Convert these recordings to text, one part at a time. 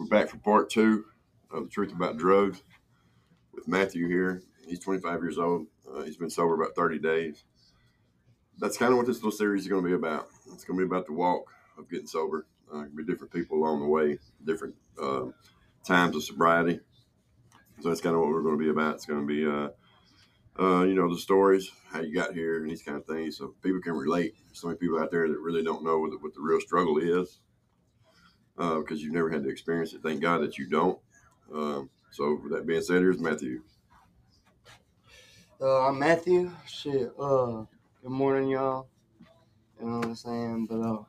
we're back for part two of the truth about drugs with Matthew here. He's 25 years old. Uh, he's been sober about 30 days. That's kind of what this little series is going to be about. It's going to be about the walk of getting sober. Uh, be different people along the way, different uh, times of sobriety. So that's kind of what we're going to be about. It's going to be, uh, uh, you know, the stories, how you got here, and these kind of things, so people can relate. So many people out there that really don't know what the, what the real struggle is because uh, you've never had to experience it. Thank God that you don't. Um, so, with that being said, here's Matthew. Uh, I'm Matthew. Shit. Uh, good morning, y'all. You know what I'm saying? But uh,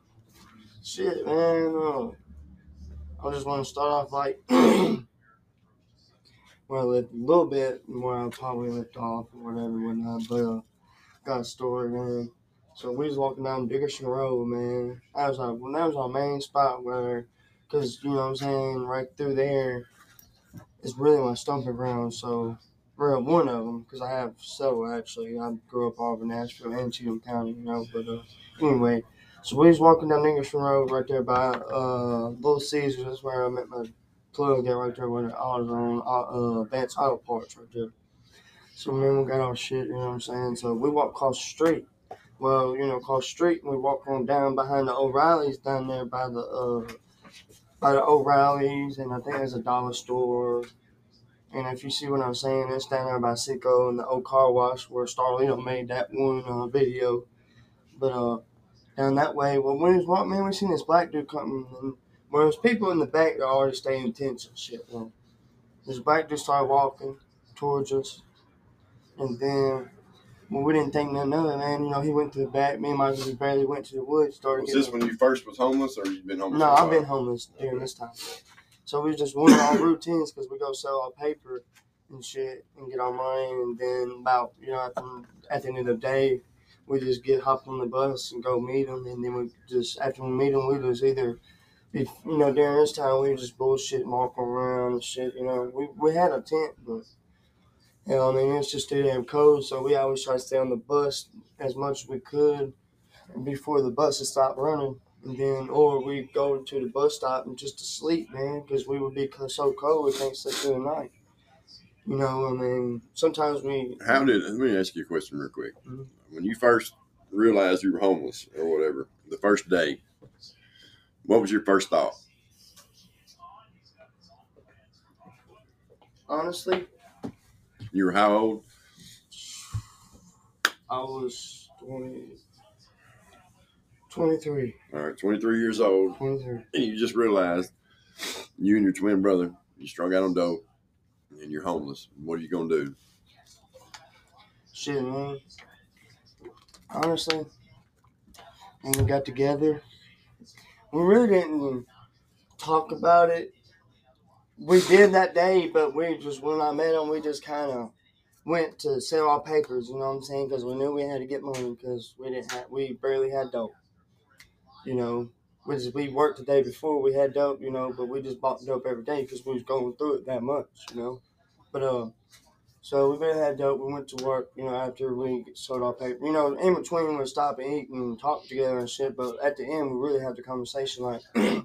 shit, man. Uh, I just want to start off like I left a little bit where I probably left off or whatever, whatnot. But uh, got a story, man. So we was walking down Dickerson Road, man. That was our that was our main spot where, cause you know what I'm saying, right through there is really my stomping ground. So we're one of them, cause I have several actually. I grew up all over Nashville and Cheatham County, you know. But uh, anyway, so we was walking down Dickerson Road right there by uh Little Caesars. That's where I met my plug at right there with the autos on uh Vance Auto Parts right there. So man, we got our shit, you know what I'm saying. So we walked across the street well, you know, across the street, we walk on down behind the O'Reilly's down there by the uh, by the O'Reilly's, and I think there's a dollar store. And if you see what I'm saying, it's down there by Sicko and the old car wash where Starlito made that one uh, video. But uh, down that way, well, when was what man? We seen this black dude coming, and well, there's people in the back that already staying tense and shit. Man. This black dude started walking towards us, and then well, we didn't think nothing of it, man. You know, he went to the back. Me and Michael just barely went to the woods. Started. Was this when you first was homeless, or you been homeless? No, I've been homeless during this time. So we just went our routines because we go sell our paper and shit and get our money, and then about you know at the, at the end of the day, we just get hop on the bus and go meet them, and then we just after we meet them, we just either. If, you know, during this time, we just bullshit, walking around and shit. You know, we, we had a tent, but you know, I mean, it's just too damn cold, so we always try to stay on the bus as much as we could before the buses stop running. And then, or we go to the bus stop and just to sleep, man, because we would be so cold we can't sleep through the night. You know, I mean, sometimes we. How did, let me ask you a question real quick. Mm-hmm. When you first realized you were homeless or whatever, the first day, what was your first thought? Honestly, you were how old? I was 20, 23. All right, 23 years old. 23. And you just realized you and your twin brother, you strung out on dope and you're homeless. What are you going to do? Shit, man. Honestly, when we got together, we really didn't talk about it we did that day, but we just when I met him, we just kind of went to sell our papers. You know what I'm saying? Because we knew we had to get money because we didn't have we barely had dope. You know, we just we worked the day before we had dope. You know, but we just bought dope every day because we was going through it that much. You know, but uh. So we barely had dope. We went to work, you know, after we sold our paper. You know, in between we stopped and eat and talk together and shit. But at the end, we really had the conversation like,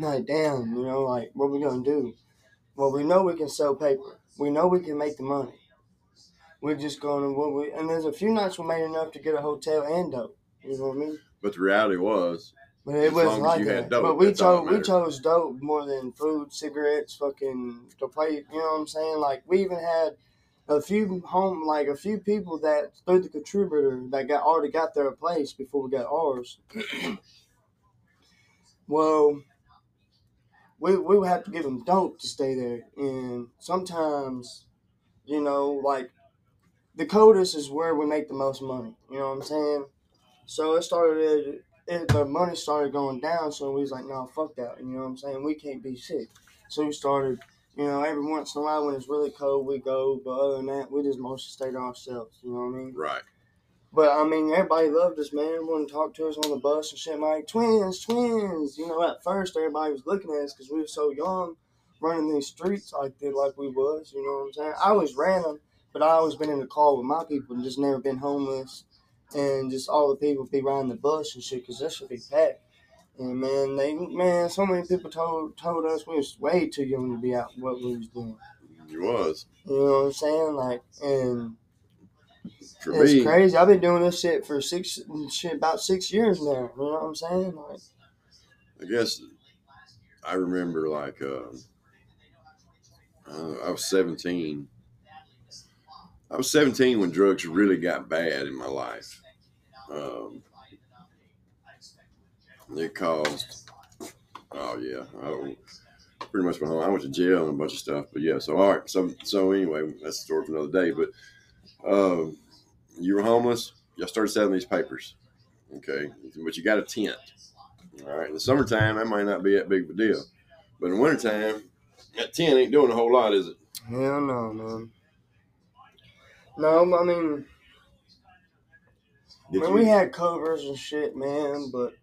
like, damn, you know, like, what we gonna do? Well, we know we can sell paper. We know we can make the money. We're just going to what we and there's a few nights we made enough to get a hotel and dope. You know what I mean? But the reality was, but it wasn't like that. Dope, but we chose we chose dope more than food, cigarettes, fucking to play. You know what I'm saying? Like we even had a few home, like a few people that through the contributor that got already got their place before we got ours. well, we, we would have to give them dope to stay there. And sometimes, you know, like the coldest is where we make the most money. You know what I'm saying? So it started, it, the money started going down. So we was like, no, fuck that. You know what I'm saying? We can't be sick. So we started, you know, every once in a while when it's really cold, we go. But other than that, we just mostly stay to ourselves. You know what I mean? Right. But I mean, everybody loved us, man. Everyone talked to us on the bus and shit, like twins, twins. You know, at first everybody was looking at us because we were so young, running these streets like they like we was. You know what I'm saying? I always ran them, but I always been in the car with my people and just never been homeless. And just all the people be riding the bus and shit because that should be packed. And man, they man, so many people told told us we was way too young to be out what we was doing. He was. You know what I'm saying? Like, and For it's me, crazy. I've been doing this shit for six shit about six years now. You know what I'm saying? Like, I guess I remember like uh, uh, I was 17. I was 17 when drugs really got bad in my life. Um, it caused, oh yeah, I don't, pretty much went home. I went to jail and a bunch of stuff, but yeah. So all right, so so anyway, that's a story for another day. But um, you were homeless. Y'all started selling these papers, okay? But you got a tent. All right. In the summertime, that might not be that big of a deal. But in the wintertime, that tent ain't doing a whole lot, is it? hell no, man. No, I mean, Did man, you- we had covers and shit, man, but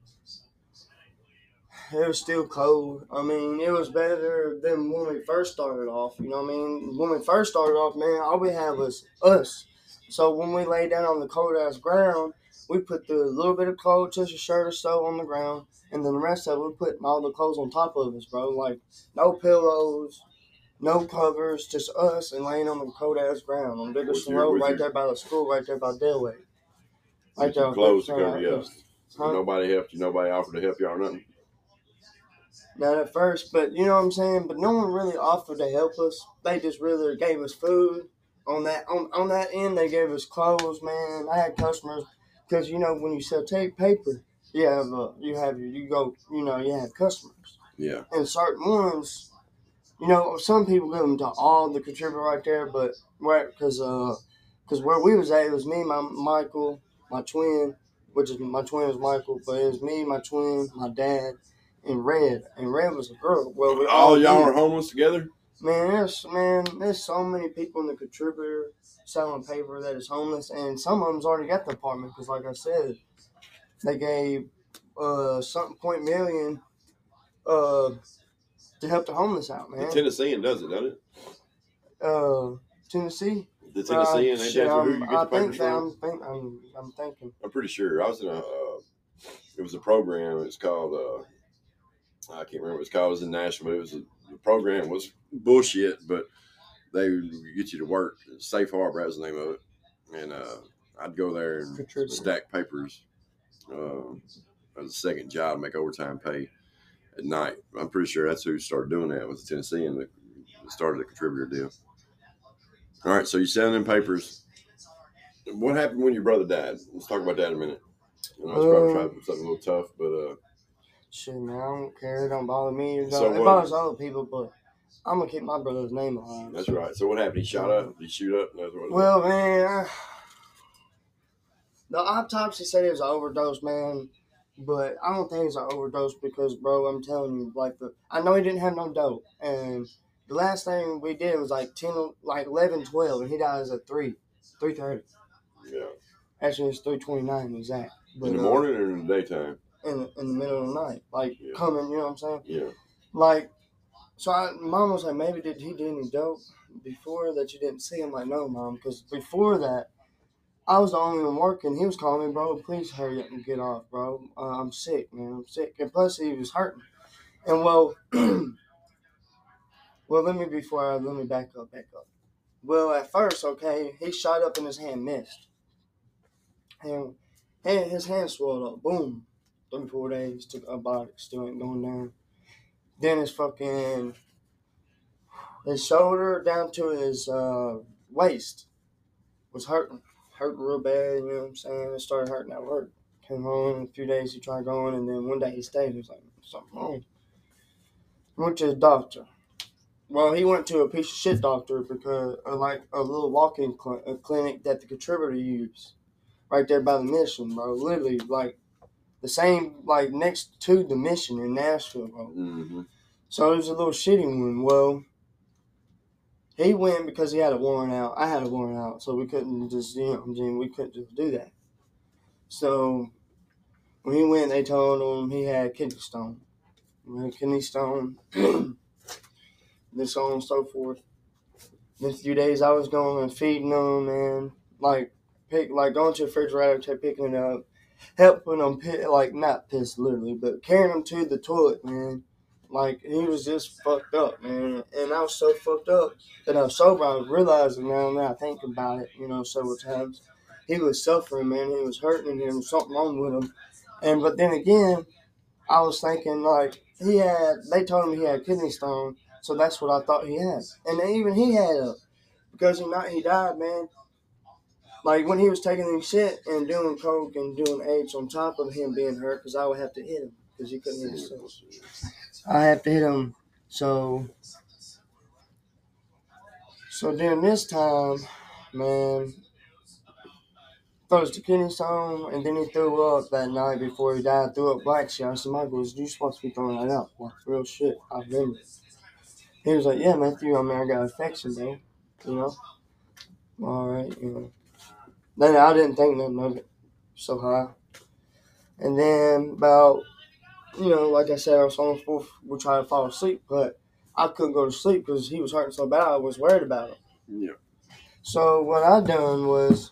it was still cold. I mean, it was better than when we first started off. You know what I mean? When we first started off, man, all we had was us. So when we lay down on the cold ass ground, we put the little bit of clothes, just a shirt or so on the ground, and then the rest of it, we put all the clothes on top of us, bro. Like no pillows, no covers, just us and laying on the cold ass ground on Dickerson Road, right there by the school, right there by Delway. Right there, on clothes to cover you up. Huh? Nobody helped you. Nobody offered to help you or nothing. Not at first, but you know what I'm saying. But no one really offered to help us. They just really gave us food. On that on, on that end, they gave us clothes. Man, I had customers because you know when you sell tape paper, you have uh, you have your you go you know you have customers Yeah. and certain ones. You know, some people give them to all the contributor right there, but where because uh because where we was at, it was me, my Michael, my twin, which is my twin is Michael, but it was me, my twin, my dad, and Red, and Red was a girl. Well, we All y'all are homeless together. Man, there's man, there's so many people in the contributor selling paper that is homeless, and some of them's already got the apartment because, like I said, they gave uh something point million uh to help the homeless out, The man. Tennessean does it, doesn't it? Uh, Tennessee. The Uh, Tennessean, ain't shit, who you I get the think that from? I'm, think, I'm, I'm thinking. I'm pretty sure. I was in a. Uh, it was a program. It's called. Uh, I can't remember what it's called. It was in Nashville. It was a, the program was bullshit, but they would get you to work. Safe Harbor, that was the name of it. And uh, I'd go there and Contributor. stack papers uh, as a second job, make overtime pay at night. I'm pretty sure that's who started doing that was the Tennessean that started the contributor deal. All right, so you selling them papers. What happened when your brother died? Let's talk about that in a minute. You know, it's probably Um, trying something a little tough, but uh, Shit, man, I don't care. It don't bother me. It, So it what- bothers other people, but I'm gonna keep my brother's name alive. that's right. So what happened? He shot up. Did he shoot up? That's what it was. Well, man, the autopsy said it was an overdose, man. But I don't think it's an overdose because, bro, I'm telling you, like the I know he didn't have no dope, and the last thing we did was like ten, like 11, 12, and he dies at three, three thirty. yeah. Actually, it's three twenty nine exact. But, In the uh, morning or in the daytime? In in the middle of the night, like Yeah. coming, you know what I'm saying? Yeah. Like, so I, mom was like, maybe did he do any dope before that you didn't see? I'm like, no, mom, because before that, I was the only one working. He was calling me, bro, please hurry up and get off, bro. Uh, I'm sick, man. I'm sick. And plus, he was hurting. And well, well, let me before I let me back up, back up. Well, at first, okay, he shot up and his hand missed, and and his hand swelled up. Boom, three four days took a body still ain't going down. Then his fucking his shoulder down to his uh, waist was hurting, hurting real bad. You know what I'm saying? It started hurting at work. Came home a few days. He tried going, and then one day he stayed. He was like, something wrong. Went to the doctor. Well, he went to a piece of shit doctor because, uh, like, a little walk-in cl- clinic that the contributor used, right there by the mission, bro. Literally, like, the same, like, next to the mission in Nashville, bro. Mm-hmm. So it was a little shitty one. Well, he went because he had a warrant out. I had a warrant out, so we couldn't just, you know, I mean, we couldn't just do that. So when he went, they told him he had kidney stone. Kidney stone, this on and so forth. Then a few days I was going and feeding him and like pick like going to the refrigerator, picking it up, helping him, pi- like not piss literally, but carrying him to the toilet, man. Like he was just fucked up, man. And I was so fucked up that I was sober. I was realizing now that I think about it, you know, several times. He was suffering, man. He was hurting, was something wrong with him. And but then again, I was thinking like he had. They told him he had kidney stone, so that's what I thought he had. And even he had a, because he not he died, man. Like when he was taking his shit and doing coke and doing AIDS on top of him being hurt, because I would have to hit him because he couldn't hit himself. I have to hit him. So, so during this time, man, throws the kidney stone, and then he threw up that night before he died. Threw up black shit. I said, Michael, you supposed to be throwing that out? Like real shit. I remember. He was like, Yeah, Matthew. I mean, I got infection, man. You know. All right, you know. Then I didn't think nothing of it. So high. And then about you know, like I said, I was on the fourth, we tried to fall asleep, but I couldn't go to sleep because he was hurting so bad. I was worried about him. Yeah. So what I done was,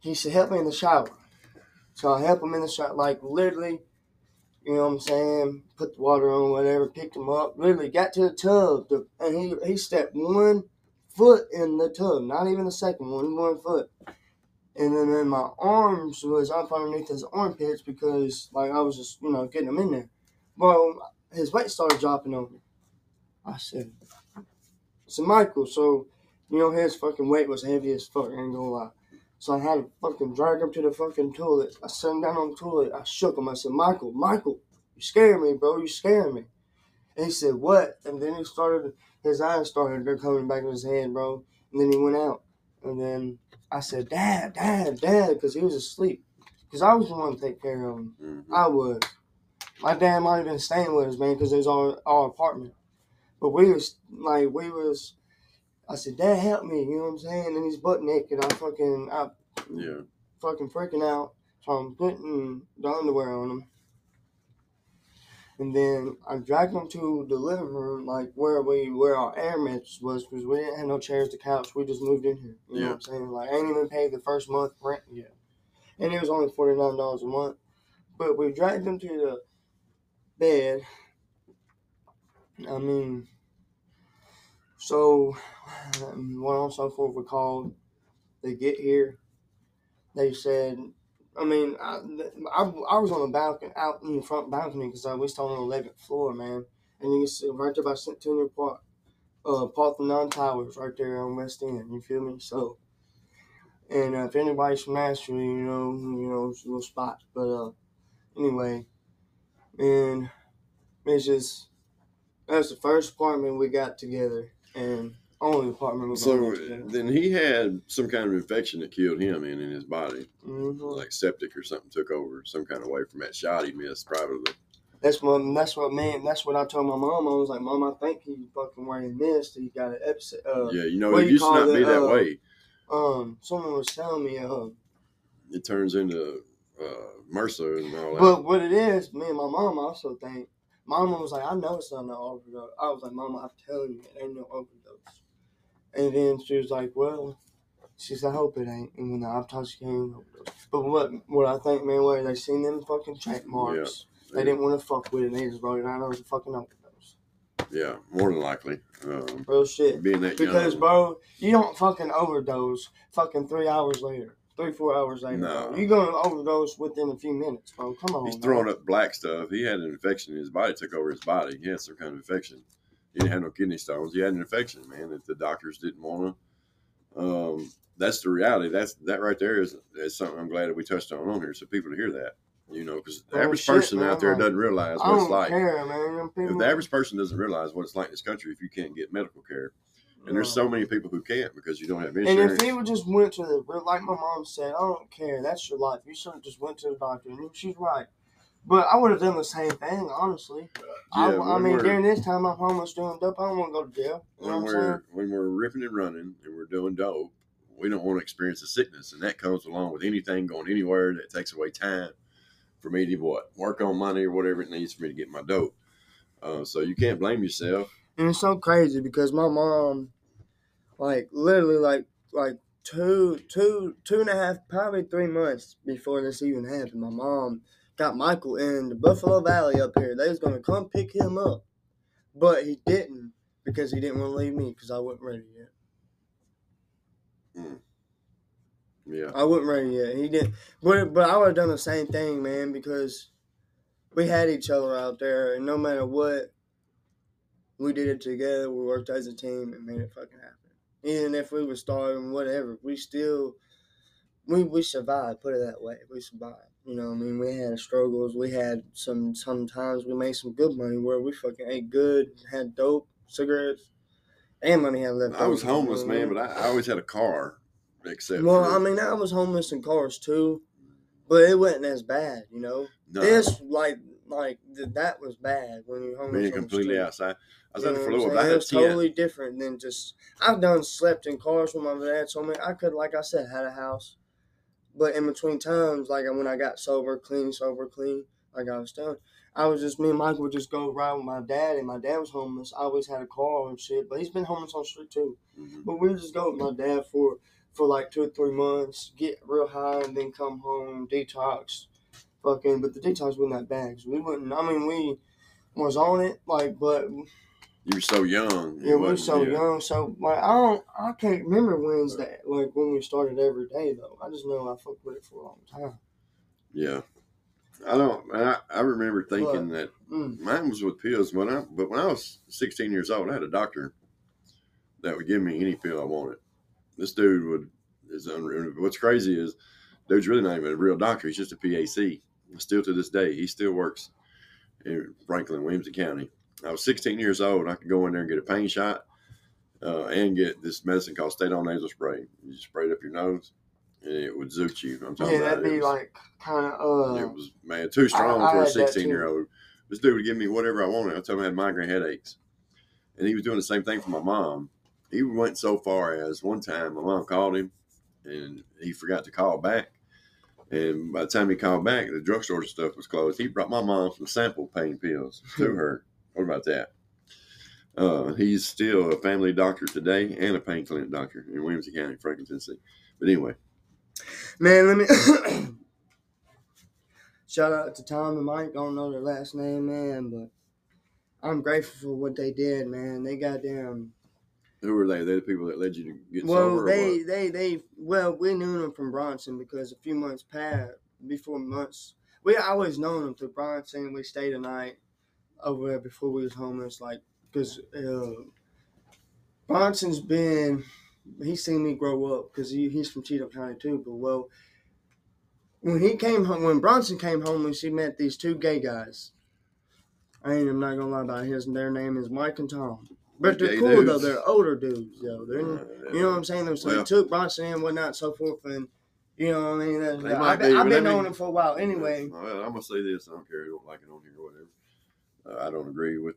he said, "Help me in the shower." So I help him in the shower, like literally, you know what I'm saying? Put the water on, whatever. Picked him up. Literally got to the tub, the, and he he stepped one foot in the tub, not even the second one, one foot. And then in my arms was up underneath his armpits because like I was just, you know, getting him in there. Well, his weight started dropping on me. I said, So Michael, so you know his fucking weight was heavy as fuck, I ain't gonna lie. So I had to fucking drag him to the fucking toilet. I sat him down on the toilet. I shook him. I said, Michael, Michael, you scaring me, bro. You scaring me. And he said, What? And then he started, his eyes started, they're coming back in his head, bro. And then he went out. And then I said, Dad, Dad, Dad, because he was asleep. Because I was the one to take care of him. Mhm. I was. My dad might have been staying with us, man, because it was our, our apartment. But we was, like, we was, I said, Dad, help me, you know what I'm saying? And he's butt naked. I fucking, I Yeah. fucking freaking out. So I'm putting the underwear on him. And then I dragged him to the living room, like where we where our air mattress was, because we didn't have no chairs to couch. We just moved in here. You know what I'm saying? Like I ain't even paid the first month rent yet, and it was only forty nine dollars a month. But we dragged him to the bed. I mean, so um, what on so forth we called. They get here. They said, I mean, I, I, I was on the balcony, out in the front balcony because I was on the 11th floor, man. And you can see right there by Centennial Park, uh, Parthenon Towers right there on West End. You feel me? So, and uh, if anybody's from Nashville, you know, you know, it's a little spot. But uh, anyway, and it's just that's the first apartment we got together, and only apartment So then he had some kind of infection that killed him in, in his body, Mhm. like septic or something took over some kind of way from that shot he missed, probably. That's what that's what man. That's what I told my mom. I was like, Mom, I think he fucking he missed. He got an episode. Uh, yeah, you know, it you used to not be it, that uh, way. Um, someone was telling me. Uh, It turns into uh, MRSA and all that. but what it is, me and my mom also think. Mama was like, I know it's not no overdose. I was like, Mama, I'm telling you, it ain't no overdose. And then she was like, Well, she said, I hope it ain't. And when the autopsy came. But what what I think, man, where they seen them fucking track marks, they didn't want to fuck with it. They just wrote it out as a fucking overdose. Yeah, more than likely. Um, Real shit. being that Because, young. bro, you don't fucking overdose fucking three hours later, three, four hours later. No. You're going to overdose within a few minutes, bro. Come on. He's man. throwing up black stuff. He had an infection. His body took over his body. He had some kind of infection. He didn't have no kidney stones. He had an infection, man. That the doctors didn't want to. Um, that's the reality. That's that right there is, is something I'm glad that we touched on on here, so people to hear that. You know, because the Oh, average shit, person man, out there doesn't realize what it's like. care, man. If the average person doesn't realize what it's like in this country, if you can't get medical care, and there's so many people who can't because you don't have insurance. And if people just went to the, like my mom said, I don't care. That's your life. You should have just went to the doctor. And she's right. But I would have done the same thing, honestly. I, Yeah, I when mean, during this time, I'm homeless doing dope. I don't want to go to jail. You know when we're when we're ripping and running and we're doing dope, we don't want to experience the sickness, and that comes along with anything going anywhere that takes away time for me to what work on money or whatever it needs for me to get my dope. Uh, so you can't blame yourself. And it's so crazy because my mom, like literally, like like two, two, two and a half, probably three months before this even happened. My mom got Michael in the Buffalo Valley up here. They was gonna come pick him up, but he didn't because he didn't want to leave me because I wasn't ready yet. Mm. Yeah. I wasn't ready yet. He didn't, but but I would have done the same thing, man, because we had each other out there, and no matter what, we did it together. We worked as a team and made it fucking happen. Even if we were starving, whatever, we still we we survived. Put it that way, we survived. You know, I mean, we had struggles. We had some. Sometimes we made some good money where we fucking ate good, had dope, cigarettes, and money had left. I was over, you know homeless, what man, but I, I always had a car. Except Well, I mean, I was homeless in cars too, but it wasn't as bad, you know. no, This like like th- that was bad when you're homeless. being on the completely outside. I was You know what saying? It was totally different than just. I've done slept in cars when my dad told me I could, like I said, had a house, but in between times, like when I got sober, clean, sober, clean, like I was telling, I was just me and Mike would just go ride with my dad, and my dad was homeless. I always had a car and shit, but he's been homeless on the street too. Mhm. But we just go with my dad for for like two or three months, get real high, and then come home, detox, fucking. But the detox wasn't that bad we wouldn't. I mean, we was on it, like, but You were so young. yeah, we were so yeah. young. So like, I don't, I can't remember when's that, like when we started every day though. I just know I fucked with it for a long time. Yeah. I don't. I, I remember thinking that Mm. mine was with pills when I, but when I was 16 years old, I had a doctor that would give me any pill I wanted. This dude would is unreal. What's crazy is, dude's really not even a real doctor. He's just a PAC. Still to this day, he still works in Franklin, Williamson County. I was 16 years old. I could go in there and get a pain shot uh, and get this medicine called Stadol nasal spray. You just spray it up your nose, and it would zoot you. I'm talking Yeah, about that'd it be was- like kind of it uh. was man too strong I- I for a that, too. 16 year old. This dude would give me whatever I wanted. I told him I had migraine headaches, and he was doing the same thing for my mom. He went so far as one time my mom called him, and he forgot to call back. And by the time he called back, the drugstore stuff was closed. He brought my mom some sample pain pills to her. What about that? Uh, he's still a family doctor today and a pain clinic doctor in Williamson County, Franklin, Tennessee. But anyway, Man, let me shout out to Tom and Mike. Don't know their last name, man, but I'm grateful for what they did, man. They got them. who were they? They're the people that led you to get Well, sober. or they, they, they, well, we knew them from Bronson because a few months past, before months, we always known them through Bronson. We stayed a night over there before we was homeless, like, because uh, Bronson's been, he's seen me grow up because he, he's from Cheatham County too, but well, when he came home, when Bronson came homeless, he met these two gay guys. I ain't, I'm not gonna lie about his. Their name is Mike and Tom, but they're Gay cool though. They're older dudes, though. They're Uh, you know what I'm saying? So Well- he took Bronson and whatnot, so forth, and you know what I mean. I've might been, be, I've been I mean- knowing him for a while. Anyway, Well, I'm gonna say this. I don't care. You don't like it on here or whatever. Uh, I don't agree with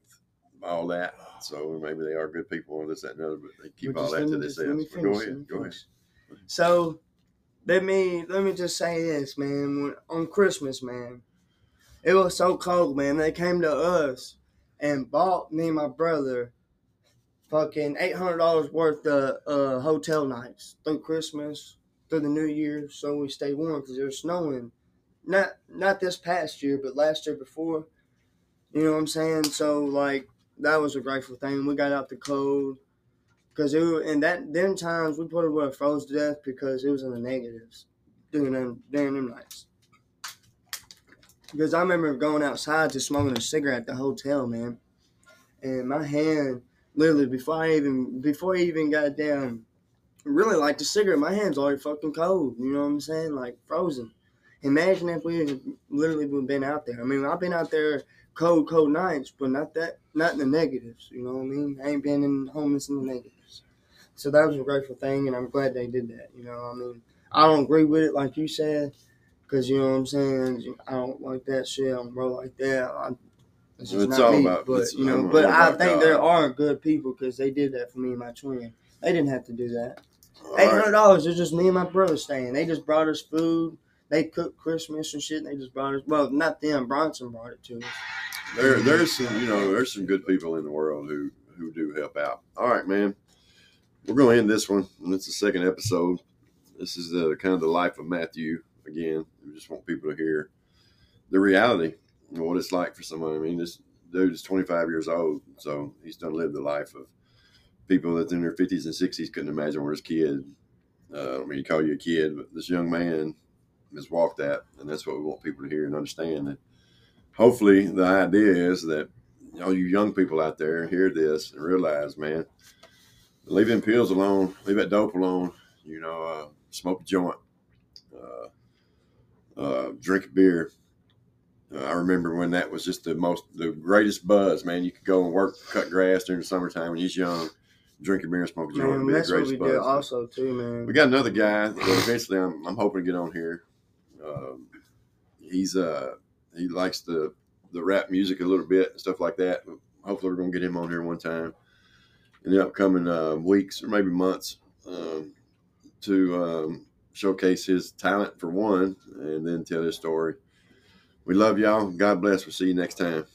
all that. So maybe they are good people or this, that, and the other, but they keep all that to themselves. Go finish, let me ahead. Go ahead. So let me let me just say this, man. When, on Christmas, man, it was so cold, man. They came to us and bought me and my brother fucking eight hundred dollars worth of uh, hotel nights through Christmas, through the New Year, so we stay warm because it was snowing. Not not this past year, but last year before. You know what I'm saying? So like that was a grateful thing. We got out the cold because it was, and that them times we probably would have froze to death because it was in the negatives during them during them nights. Because I remember going outside to smoking a cigarette at the hotel, man, and my hand literally before I even before I even got down, really like the cigarette, my hand's already fucking cold. You know what I'm saying? Like frozen. Imagine if we literally been out there. I mean, I've been out there cold, cold nights, but not that, not in the negatives. You know what I mean? I ain't been in homeless in the negatives. So that was a grateful thing, and I'm glad they did that. You know, what I mean, I don't agree with it like you said, because you know what I'm saying. I don't like that shit. I don't roll like that. I, it's just It's not all me. about- but you know, but I think God. there are good people because they did that for me and my twin. They didn't have to do that. Eight hundred dollars is just me and my brother staying. They just brought us food. They cooked Christmas and shit. And they just brought us. Well, not them. Bronson brought it to us. There, there's some, you know, there's some good people in the world who who do help out. All right, man. We're going to end this one, and it's the second episode. this is the kind of the life of Matthew. Again, we just want people to hear the reality of what it's like for someone. I mean, this dude is 25 years old, so he's done lived the life of people that's in their 50s and 60s couldn't imagine where his kid. Uh, I mean to call you a kid, but this young man has walked that, and that's what we want people to hear and understand. That hopefully, the idea is that all you young people out there hear this and realize, man, leave them pills alone, leave that dope alone. You know, uh, smoke a joint, uh, uh, drink a beer. Uh, I remember when that was just the most, the greatest buzz, man. You could go and work, cut grass during the summertime when you're young, drink a beer and smoke a joint. Man, that's what we greatest did buzz. also too, man. We got another guy that eventually I'm, I'm hoping to get on here. Um, he's uh he likes the the rap music a little bit and stuff like that. Hopefully we're gonna get him on here one time in the upcoming uh, weeks or maybe months um, to um, showcase his talent for one and then tell his story. We love y'all. God bless. We'll see you next time.